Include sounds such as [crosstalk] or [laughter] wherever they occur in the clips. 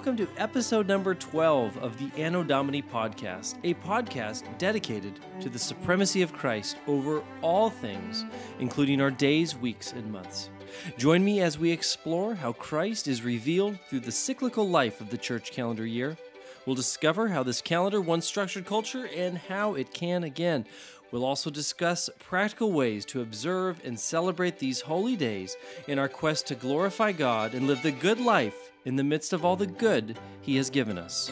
welcome to episode number 12 of the Anno Domini podcast, a podcast dedicated to the supremacy of Christ over all things, including our days, weeks, and months. Join me as we explore how Christ is revealed through the cyclical life of the church calendar year. We'll discover how this calendar once structured culture and how it can again. We'll also discuss practical ways to observe and celebrate these holy days in our quest to glorify God and live the good life in the midst of all the good He has given us.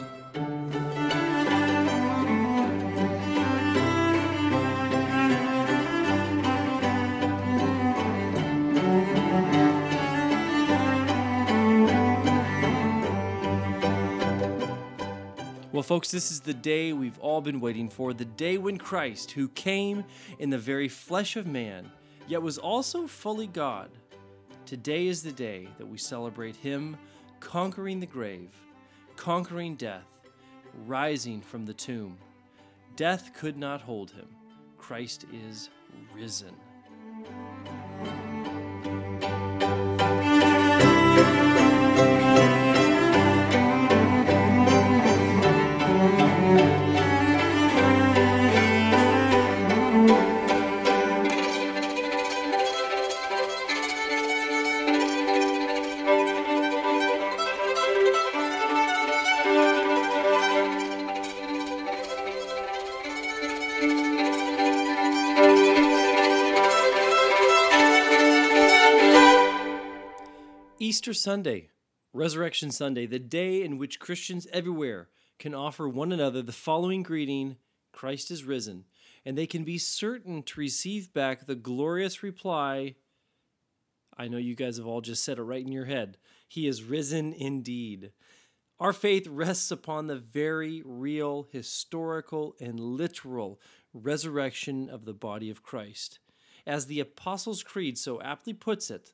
Well, folks, this is the day we've all been waiting for the day when Christ, who came in the very flesh of man, yet was also fully God, today is the day that we celebrate Him conquering the grave, conquering death, rising from the tomb. Death could not hold him. Christ is risen. Easter Sunday, Resurrection Sunday, the day in which Christians everywhere can offer one another the following greeting Christ is risen, and they can be certain to receive back the glorious reply I know you guys have all just said it right in your head. He is risen indeed. Our faith rests upon the very real, historical, and literal resurrection of the body of Christ. As the Apostles' Creed so aptly puts it,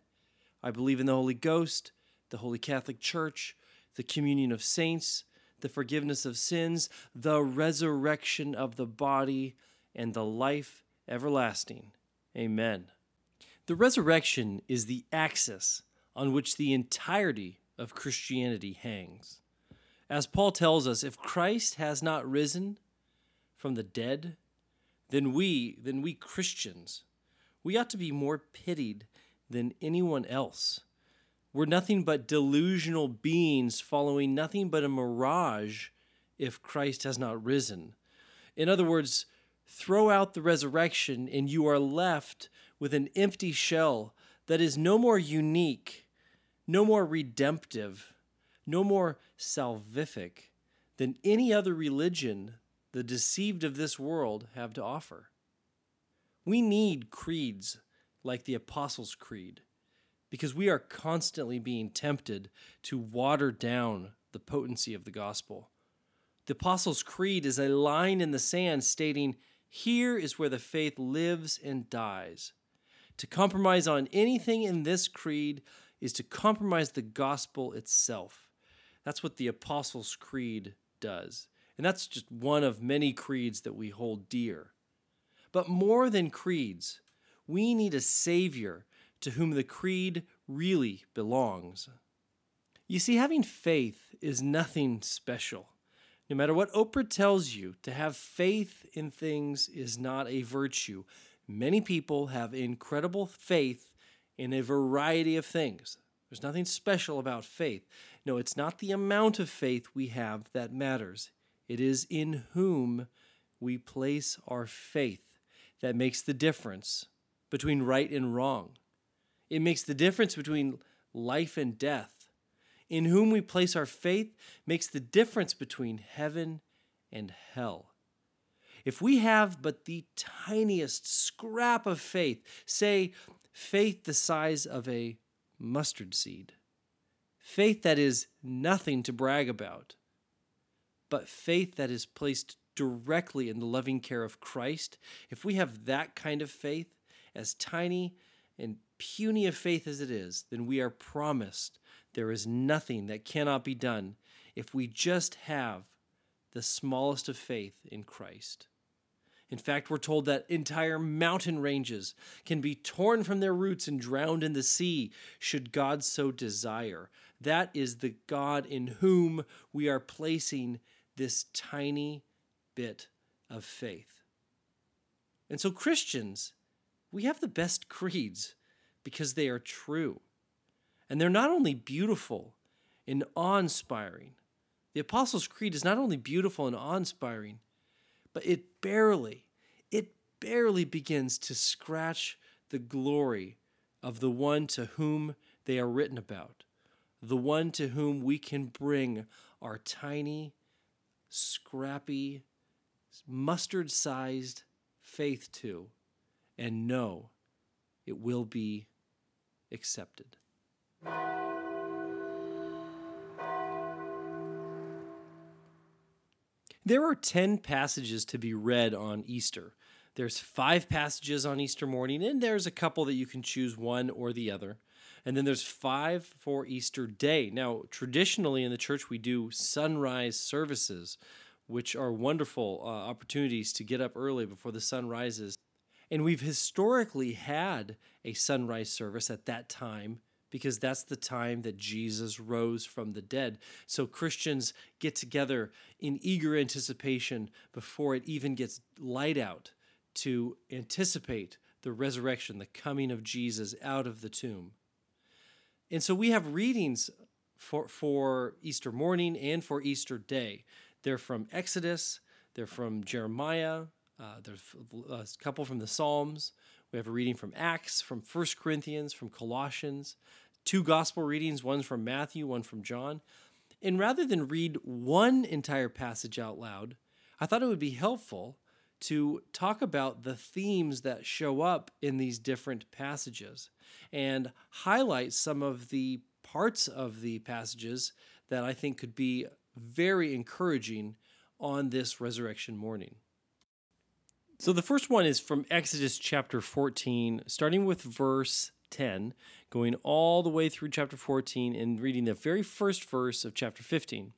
I believe in the Holy Ghost, the Holy Catholic Church, the communion of saints, the forgiveness of sins, the resurrection of the body, and the life everlasting. Amen. The resurrection is the axis on which the entirety of Christianity hangs. As Paul tells us, if Christ has not risen from the dead, then we, then we Christians, we ought to be more pitied than anyone else. We're nothing but delusional beings following nothing but a mirage if Christ has not risen. In other words, throw out the resurrection and you are left with an empty shell that is no more unique, no more redemptive, no more salvific than any other religion the deceived of this world have to offer. We need creeds like the Apostles' Creed, because we are constantly being tempted to water down the potency of the gospel. The Apostles' Creed is a line in the sand stating, Here is where the faith lives and dies. To compromise on anything in this creed is to compromise the gospel itself. That's what the Apostles' Creed does. And that's just one of many creeds that we hold dear. But more than creeds, we need a Savior to whom the creed really belongs. You see, having faith is nothing special. No matter what Oprah tells you, to have faith in things is not a virtue. Many people have incredible faith in a variety of things. There's nothing special about faith. No, it's not the amount of faith we have that matters. It is in whom we place our faith that makes the difference between right and wrong. It makes the difference between life and death. In whom we place our faith makes the difference between heaven and hell. If we have but the tiniest scrap of faith, say faith the size of a mustard seed, faith that is nothing to brag about, but faith that is placed directly in the loving care of Christ, if we have that kind of faith, as tiny and puny of faith as it is, then we are promised there is nothing that cannot be done if we just have the smallest of faith in Christ. In fact, we're told that entire mountain ranges can be torn from their roots and drowned in the sea, should God so desire. That is the God in whom we are placing this tiny bit of faith. And so, Christians, we have the best creeds because they are true. And they're not only beautiful and awe inspiring, the Apostles' Creed is not only beautiful and awe inspiring, but it barely, it barely begins to scratch the glory of the one to whom they are written about, the one to whom we can bring our tiny, scrappy, mustard sized faith to and know it will be accepted. There are 10 passages to be read on Easter. There's five passages on Easter morning, and there's a couple that you can choose one or the other. And then there's five for Easter day. Now, traditionally in the church, we do sunrise services, which are wonderful uh, opportunities to get up early before the sun rises. And we've historically had a sunrise service at that time because that's the time that Jesus rose from the dead. So Christians get together in eager anticipation before it even gets light out to anticipate the resurrection, the coming of Jesus out of the tomb. And so we have readings for, for Easter morning and for Easter day. They're from Exodus, they're from Jeremiah, uh, there's a couple from the Psalms. We have a reading from Acts, from First Corinthians, from Colossians, two gospel readings, one from Matthew, one from John. And rather than read one entire passage out loud, I thought it would be helpful to talk about the themes that show up in these different passages and highlight some of the parts of the passages that I think could be very encouraging on this resurrection morning. So the first one is from Exodus chapter 14, starting with verse 10, going all the way through chapter 14 and reading the very first verse of chapter 15.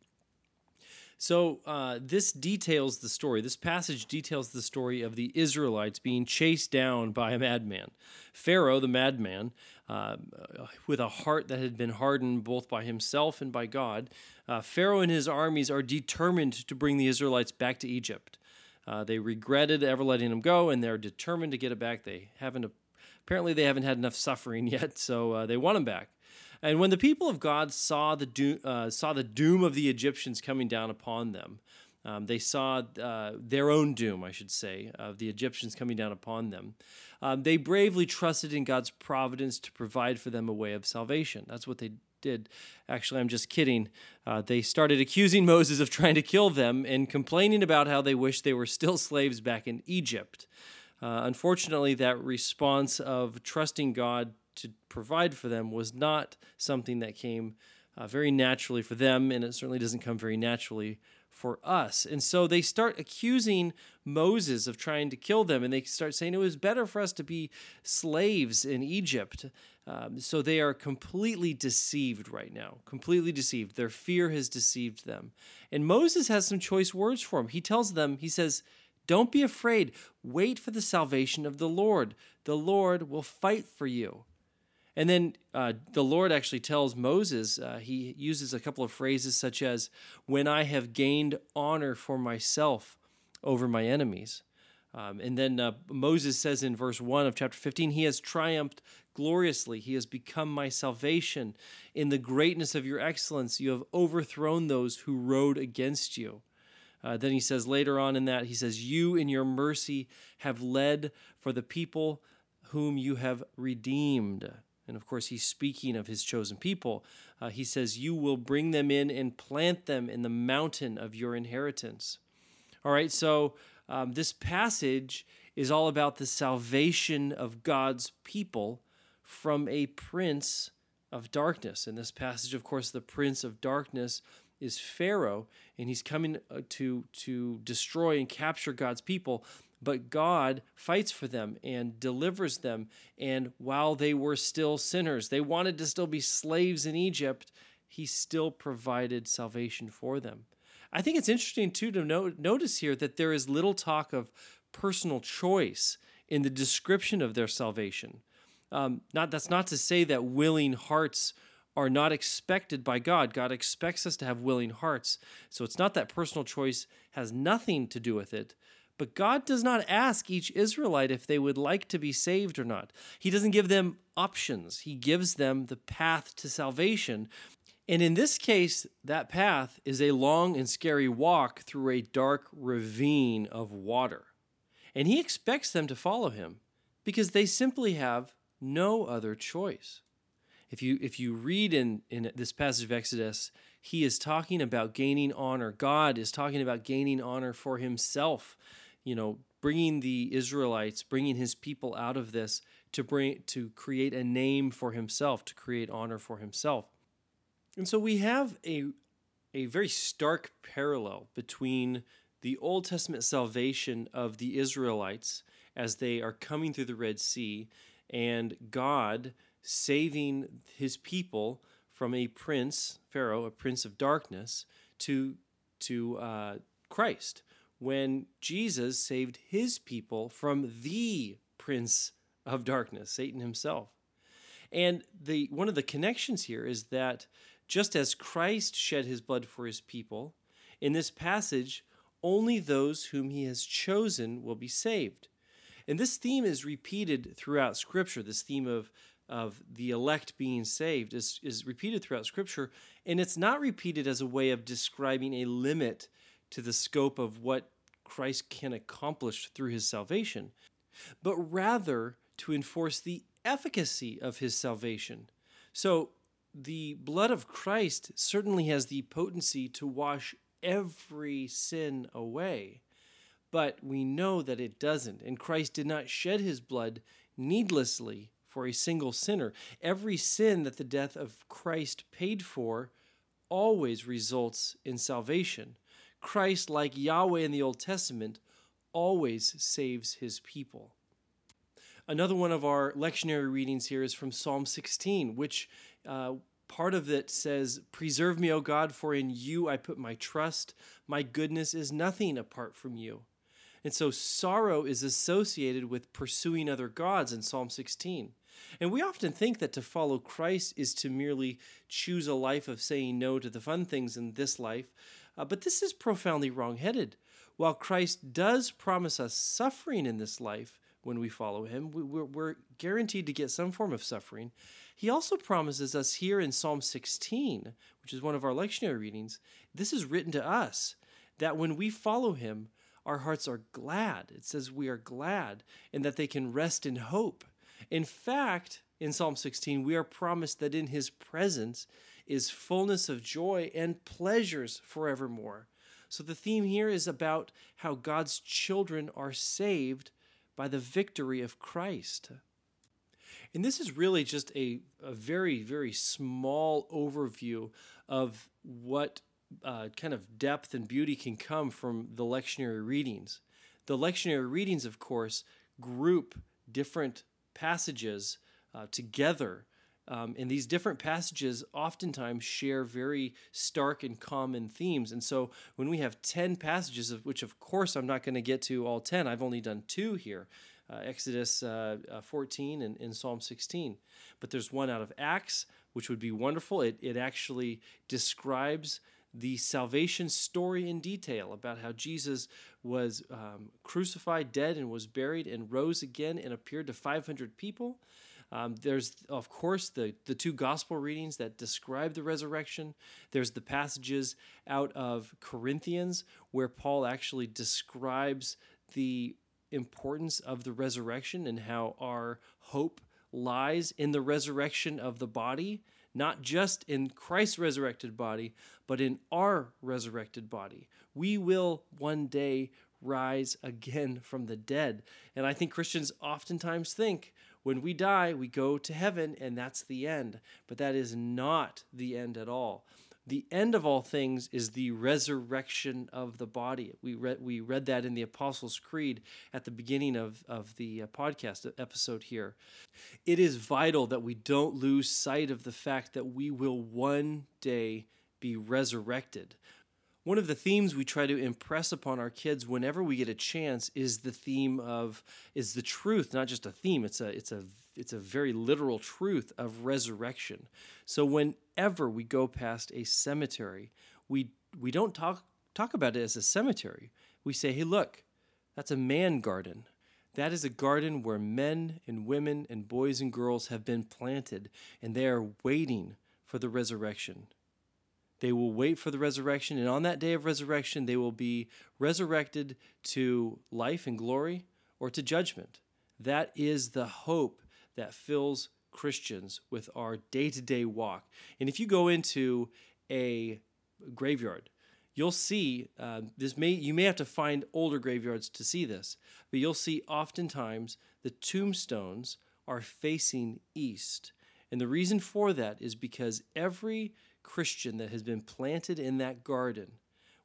So, uh, this details the story. This passage details the story of the Israelites being chased down by a madman. Pharaoh, the madman, uh, with a heart that had been hardened both by himself and by God, uh, Pharaoh and his armies are determined to bring the Israelites back to Egypt. Uh, they regretted ever letting them go, and they're determined to get it back. They haven't apparently they haven't had enough suffering [laughs] yet, so uh, they want them back. And when the people of God saw the doom, uh, saw the doom of the Egyptians coming down upon them, um, they saw uh, their own doom, I should say, of the Egyptians coming down upon them. Um, they bravely trusted in God's providence to provide for them a way of salvation. That's what they did. Actually, I'm just kidding. Uh, they started accusing [laughs] Moses of trying to kill them and complaining about how they wish they were still slaves back in Egypt. Uh, unfortunately, that response of trusting God to provide for them was not something that came uh, very naturally for them, and it certainly doesn't come very naturally for us. And so they start accusing Moses of trying to kill them, and they start saying it was better for us to be slaves in Egypt. Um, so they are completely deceived right now, completely deceived. Their fear has deceived them. And Moses has some choice words for them. He tells them, he says, don't be afraid. Wait for the salvation of the Lord. The Lord will fight for you. And then uh, the Lord actually tells Moses, uh, he uses a couple of phrases such as, When I have gained honor for myself over my enemies. Um, and then uh, Moses says in verse 1 of chapter 15, He has triumphed gloriously. He has become my salvation. In the greatness of your excellence, you have overthrown those who rode against you. Uh, then he says later on in that, he says, You in your mercy have led for the people whom you have redeemed. And of course, he's speaking of his chosen people. Uh, he says, You will bring them in and plant them in the mountain of your inheritance. All right, so um, this passage is all about the salvation of God's people from a prince of darkness. In this passage, of course, the prince of darkness is Pharaoh, and he's coming uh, to, to destroy and capture God's people. But God fights for them and delivers them. And while they were still sinners, they wanted to still be slaves in Egypt, he still provided salvation for them. I think it's interesting, too, to notice here that there is little talk of personal choice in the description of their salvation. Um, not that's not to say that willing hearts are not expected by God. God expects us to have willing hearts. So it's not that personal choice has nothing to do with it. But God does not ask each Israelite if they would like to be saved or not. He doesn't give them options, He gives them the path to salvation. And in this case, that path is a long and scary walk through a dark ravine of water. And He expects them to follow Him because they simply have no other choice. If you if you read in in this passage of Exodus, he is talking about gaining honor. God is talking about gaining honor for himself. You know, bringing the Israelites, bringing his people out of this to bring to create a name for himself, to create honor for himself. And so we have a a very stark parallel between the Old Testament salvation of the Israelites as they are coming through the Red Sea and God saving his people from a prince, Pharaoh, a prince of darkness, to, to uh, Christ. When Jesus saved his people from the prince of darkness, Satan himself. And the one of the connections here is that just as Christ shed his blood for his people, in this passage, only those whom he has chosen will be saved. And this theme is repeated throughout Scripture. This theme of of the elect being saved is, is repeated throughout Scripture, and it's not repeated as a way of describing a limit to the scope of what Christ can accomplish through his salvation, but rather to enforce the efficacy of his salvation. So, the blood of Christ certainly has the potency to wash every sin away. But we know that it doesn't. And Christ did not shed his blood needlessly for a single sinner. Every sin that the death of Christ paid for always results in salvation. Christ, like Yahweh in the Old Testament, always saves his people. Another one of our lectionary readings here is from Psalm 16, which uh, part of it says, Preserve me, O God, for in you I put my trust. My goodness is nothing apart from you. And so sorrow is associated with pursuing other gods in Psalm 16. And we often think that to follow Christ is to merely choose a life of saying no to the fun things in this life. Uh, but this is profoundly wrongheaded. While Christ does promise us suffering in this life when we follow him, we're, we're guaranteed to get some form of suffering. He also promises us here in Psalm 16, which is one of our lectionary readings, this is written to us that when we follow him, our hearts are glad. It says we are glad and that they can rest in hope. In fact, in Psalm 16, we are promised that in his presence is fullness of joy and pleasures forevermore. So the theme here is about how God's children are saved by the victory of Christ. And this is really just a, a very, very small overview of what uh, kind of depth and beauty can come from the lectionary readings. The lectionary readings, of course, group different passages uh, together. Um, and these different passages oftentimes share very stark and common themes. And so when we have 10 passages, of which of course I'm not going to get to all 10, I've only done two here. Uh, Exodus uh, uh 14 and, and Psalm 16. But there's one out of Acts, which would be wonderful. It, it actually describes the salvation story in detail about how Jesus was um, crucified, dead, and was buried, and rose again and appeared to 500 people. Um, there's, of course, the, the two gospel readings that describe the resurrection. There's the passages out of Corinthians where Paul actually describes the importance of the resurrection and how our hope lies in the resurrection of the body not just in Christ's resurrected body, but in our resurrected body. We will one day rise again from the dead. And I think Christians oftentimes think, when we die, we go to heaven, and that's the end. But that is not the end at all. The end of all things is the resurrection of the body. We read, we read that in the Apostles' Creed at the beginning of, of the uh, podcast episode here. It is vital that we don't lose sight of the fact that we will one day be resurrected. One of the themes we try to impress upon our kids whenever we get a chance is the theme of is the truth, not just a theme. It's a it's a it's a very literal truth of resurrection. So whenever we go past a cemetery, we we don't talk talk about it as a cemetery. We say, "Hey, look, that's a man garden." That is a garden where men and women and boys and girls have been planted and they are waiting for the resurrection. They will wait for the resurrection, and on that day of resurrection, they will be resurrected to life and glory or to judgment. That is the hope that fills Christians with our day to day walk. And if you go into a graveyard, you'll see uh, this may you may have to find older graveyards to see this, but you'll see oftentimes the tombstones are facing east. And the reason for that is because every Christian that has been planted in that garden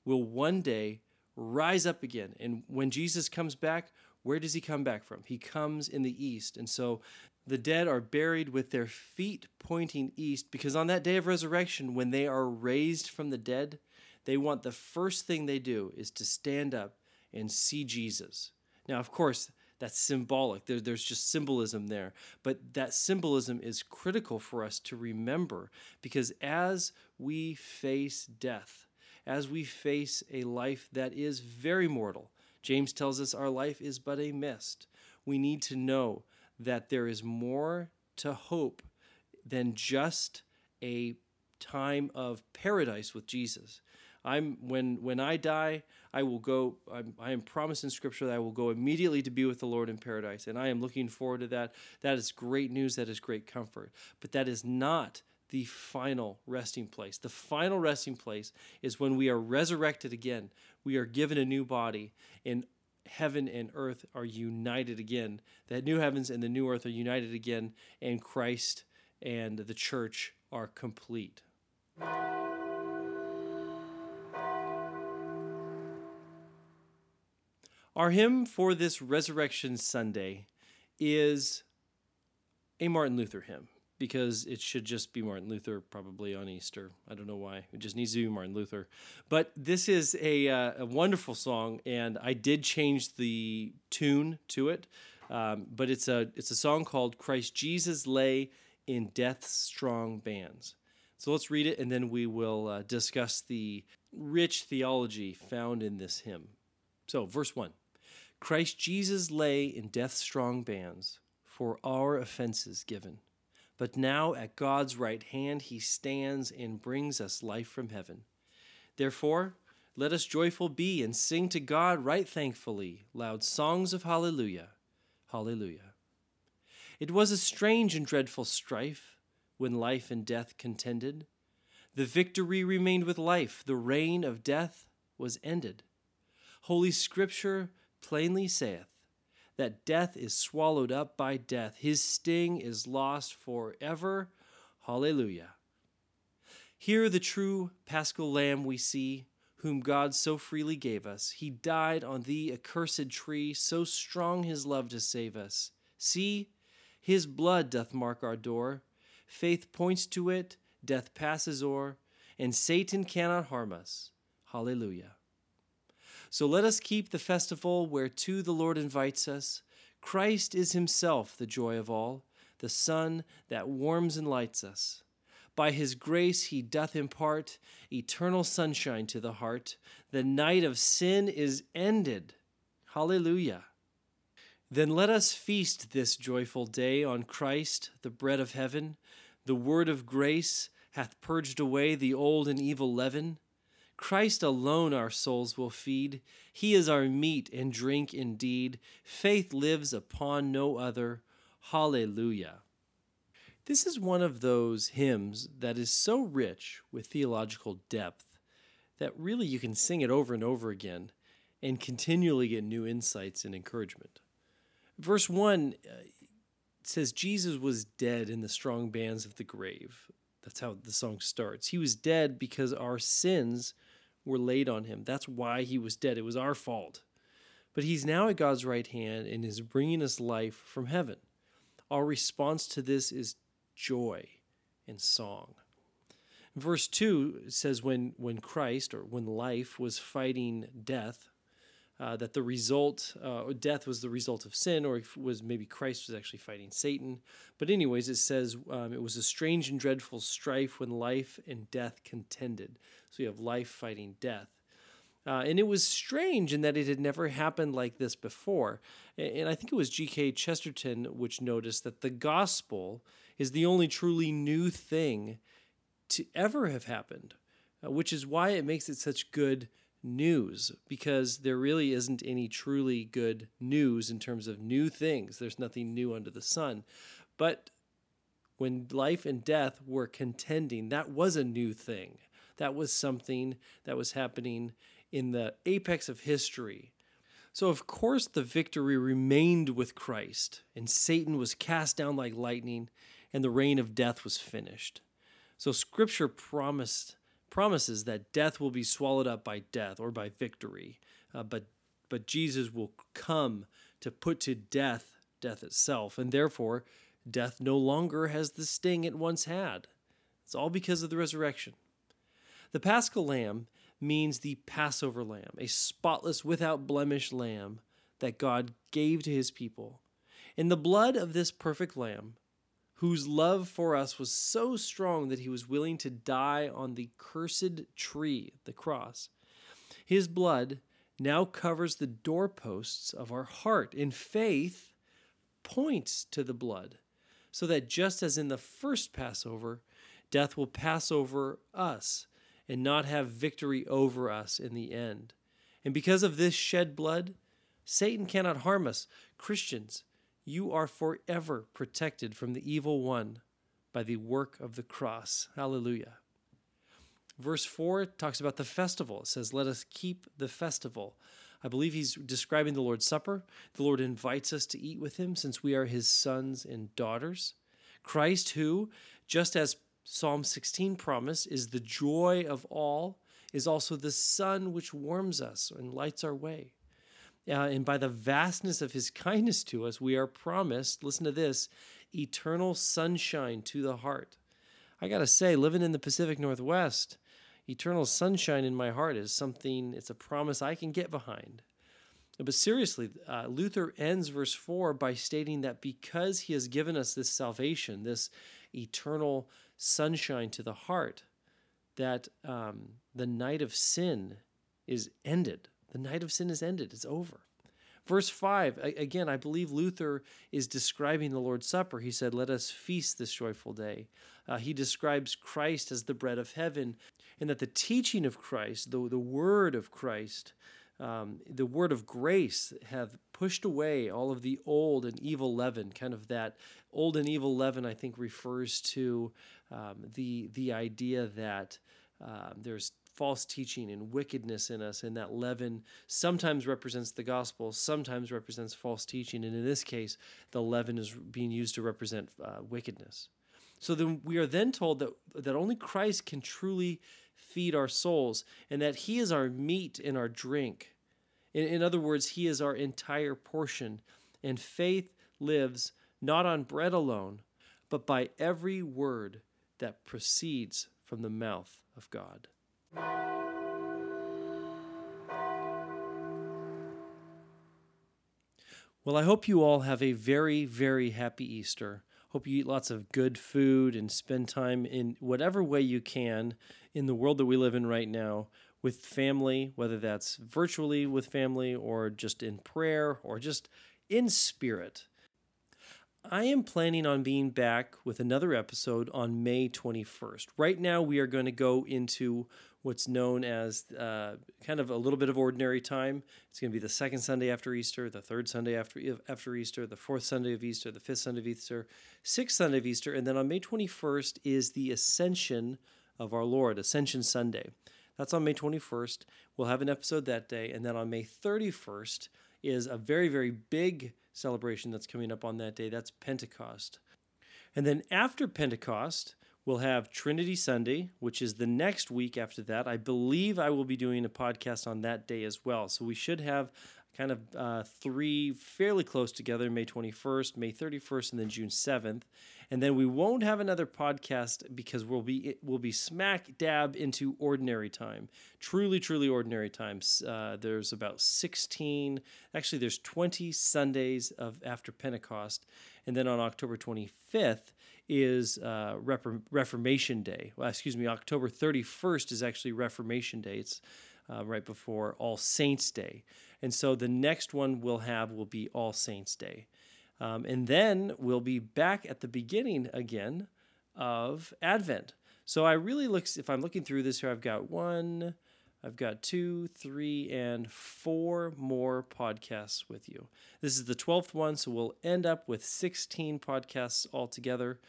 will one day rise up again. And when Jesus comes back, where does he come back from? He comes in the east. And so the dead are buried with their feet pointing east because on that day of resurrection, when they are raised from the dead, they want the first thing they do is to stand up and see Jesus. Now, of course, that's symbolic. There, there's just symbolism there. But that symbolism is critical for us to remember because as we face death, as we face a life that is very mortal, James tells us our life is but a mist. We need to know that there is more to hope than just a time of paradise with Jesus. I'm when when I die, I will go. I'm, I am promised in Scripture that I will go immediately to be with the Lord in paradise, and I am looking forward to that. That is great news. That is great comfort. But that is not the final resting place. The final resting place is when we are resurrected again. We are given a new body, and heaven and earth are united again. That new heavens and the new earth are united again, and Christ and the church are complete. Our hymn for this Resurrection Sunday is a Martin Luther hymn because it should just be Martin Luther probably on Easter. I don't know why. It just needs to be Martin Luther. But this is a, uh, a wonderful song, and I did change the tune to it. Um, but it's a it's a song called Christ Jesus lay in death's strong bands. So let's read it, and then we will uh, discuss the rich theology found in this hymn. So, verse 1 Christ Jesus lay in death's strong bands, for our offenses given. But now at God's right hand he stands and brings us life from heaven. Therefore, let us joyful be and sing to God right thankfully loud songs of hallelujah. Hallelujah. It was a strange and dreadful strife when life and death contended. The victory remained with life, the reign of death was ended. Holy Scripture plainly saith that death is swallowed up by death, his sting is lost forever. Hallelujah. Here the true paschal lamb we see, whom God so freely gave us. He died on the accursed tree, so strong his love to save us. See, his blood doth mark our door. Faith points to it, death passes o'er, and Satan cannot harm us. Hallelujah. So let us keep the festival whereto the Lord invites us. Christ is himself the joy of all, the sun that warms and lights us. By his grace he doth impart eternal sunshine to the heart. The night of sin is ended. Hallelujah. Then let us feast this joyful day on Christ, the bread of heaven. The word of grace hath purged away the old and evil leaven. Christ alone our souls will feed. He is our meat and drink indeed. Faith lives upon no other. Hallelujah. This is one of those hymns that is so rich with theological depth that really you can sing it over and over again and continually get new insights and encouragement. Verse 1 uh, says Jesus was dead in the strong bands of the grave. That's how the song starts. He was dead because our sins were laid on him. That's why he was dead. It was our fault. But he's now at God's right hand and is bringing us life from heaven. Our response to this is joy and song. Verse 2 says, when, when Christ or when life was fighting death, uh, that the result, uh, death was the result of sin, or was maybe Christ was actually fighting Satan. But, anyways, it says um, it was a strange and dreadful strife when life and death contended. So you have life fighting death. Uh, and it was strange in that it had never happened like this before. And I think it was G.K. Chesterton which noticed that the gospel is the only truly new thing to ever have happened, uh, which is why it makes it such good news because there really isn't any truly good news in terms of new things. There's nothing new under the sun. But when life and death were contending, that was a new thing. That was something that was happening in the apex of history. So, of course, the victory remained with Christ, and Satan was cast down like lightning, and the reign of death was finished. So, Scripture promised promises that death will be swallowed up by death or by victory, uh, but but Jesus will come to put to death death itself, and therefore death no longer has the sting it once had. It's all because of the resurrection. The Paschal Lamb means the Passover lamb, a spotless, without blemish lamb that God gave to his people. In the blood of this perfect lamb, whose love for us was so strong that he was willing to die on the cursed tree, the cross. His blood now covers the doorposts of our heart, and faith points to the blood, so that just as in the first Passover, death will pass over us and not have victory over us in the end. And because of this shed blood, Satan cannot harm us. Christians, you are forever protected from the evil one by the work of the cross. Hallelujah. Verse 4 talks about the festival. It says, Let us keep the festival. I believe he's describing the Lord's Supper. The Lord invites us to eat with him since we are his sons and daughters. Christ, who, just as Psalm 16 promised, is the joy of all, is also the sun which warms us and lights our way. Uh, and by the vastness of his kindness to us, we are promised, listen to this, eternal sunshine to the heart. I got to say, living in the Pacific Northwest, eternal sunshine in my heart is something, it's a promise I can get behind. But seriously, uh, Luther ends verse 4 by stating that because he has given us this salvation, this eternal sunshine to the heart, that um, the night of sin is ended. The night of sin is ended, it's over. Verse 5, again, I believe Luther is describing the Lord's Supper. He said, Let us feast this joyful day. Uh, he describes Christ as the bread of heaven, and that the teaching of Christ, the, the word of Christ, um, the word of grace, have pushed away all of the old and evil leaven. Kind of that old and evil leaven, I think, refers to um, the, the idea that uh, there's false teaching and wickedness in us, and that leaven sometimes represents the gospel, sometimes represents false teaching, and in this case, the leaven is being used to represent uh, wickedness. So then we are then told that that only Christ can truly feed our souls, and that He is our meat and our drink. In, in other words, He is our entire portion, and faith lives not on bread alone, but by every word that proceeds from the mouth of God. Well, I hope you all have a very, very happy Easter. Hope you eat lots of good food and spend time in whatever way you can in the world that we live in right now with family, whether that's virtually with family or just in prayer or just in spirit. I am planning on being back with another episode on May 21st. Right now, we are going to go into what's known as uh, kind of a little bit of ordinary time. It's going to be the second Sunday after Easter, the third Sunday after after Easter, the fourth Sunday of Easter, the fifth Sunday of Easter, sixth Sunday of Easter, and then on May 21st is the Ascension of our Lord, Ascension Sunday. That's on May 21st. We'll have an episode that day, and then on May 31st is a very very big celebration that's coming up on that day. That's Pentecost. And then after Pentecost, we'll have Trinity Sunday, which is the next week after that. I believe I will be doing a podcast on that day as well. So we should have kind of uh, three fairly close together May 21st, May 31st, and then June 7th. And then we won't have another podcast because we'll be we'll be smack dab into ordinary time, truly, truly ordinary times. Uh, there's about 16, actually, there's 20 Sundays of after Pentecost, and then on October 25th is uh, Reformation Day. Well, excuse me, October 31st is actually Reformation Day. It's uh, right before All Saints Day. And so the next one we'll have will be All Saints Day. Um, and then we'll be back at the beginning again of Advent. So I really look, if I'm looking through this here, I've got one, I've got two, three, and four more podcasts with you. This is the 12th one, so we'll end up with 16 podcasts altogether.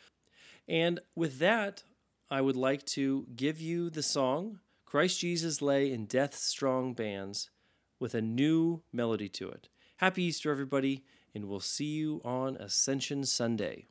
And with that, I would like to give you the song Christ Jesus Lay in Death's Strong Bands with a new melody to it. Happy Easter, everybody, and we'll see you on Ascension Sunday.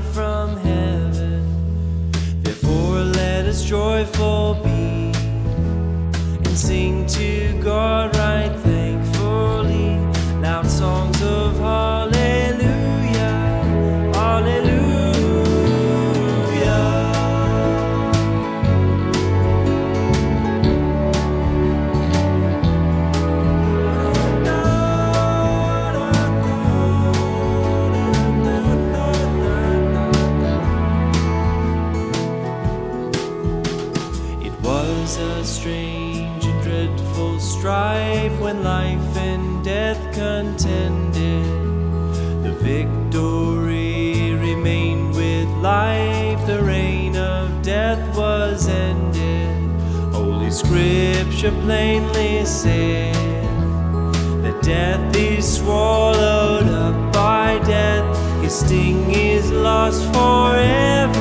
from heaven. Therefore, let us joyful be and sing to God right thankfully. Loud songs of scripture plainly said that death is swallowed up by death, his sting is lost forever.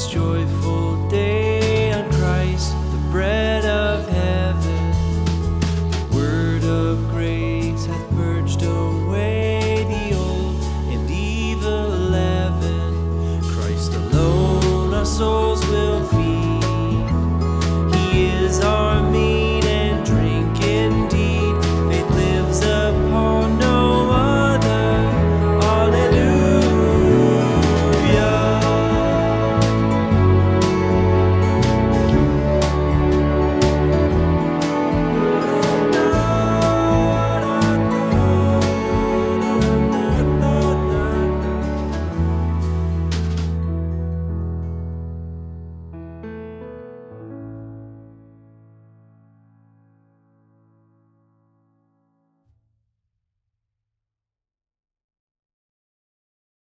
is joy.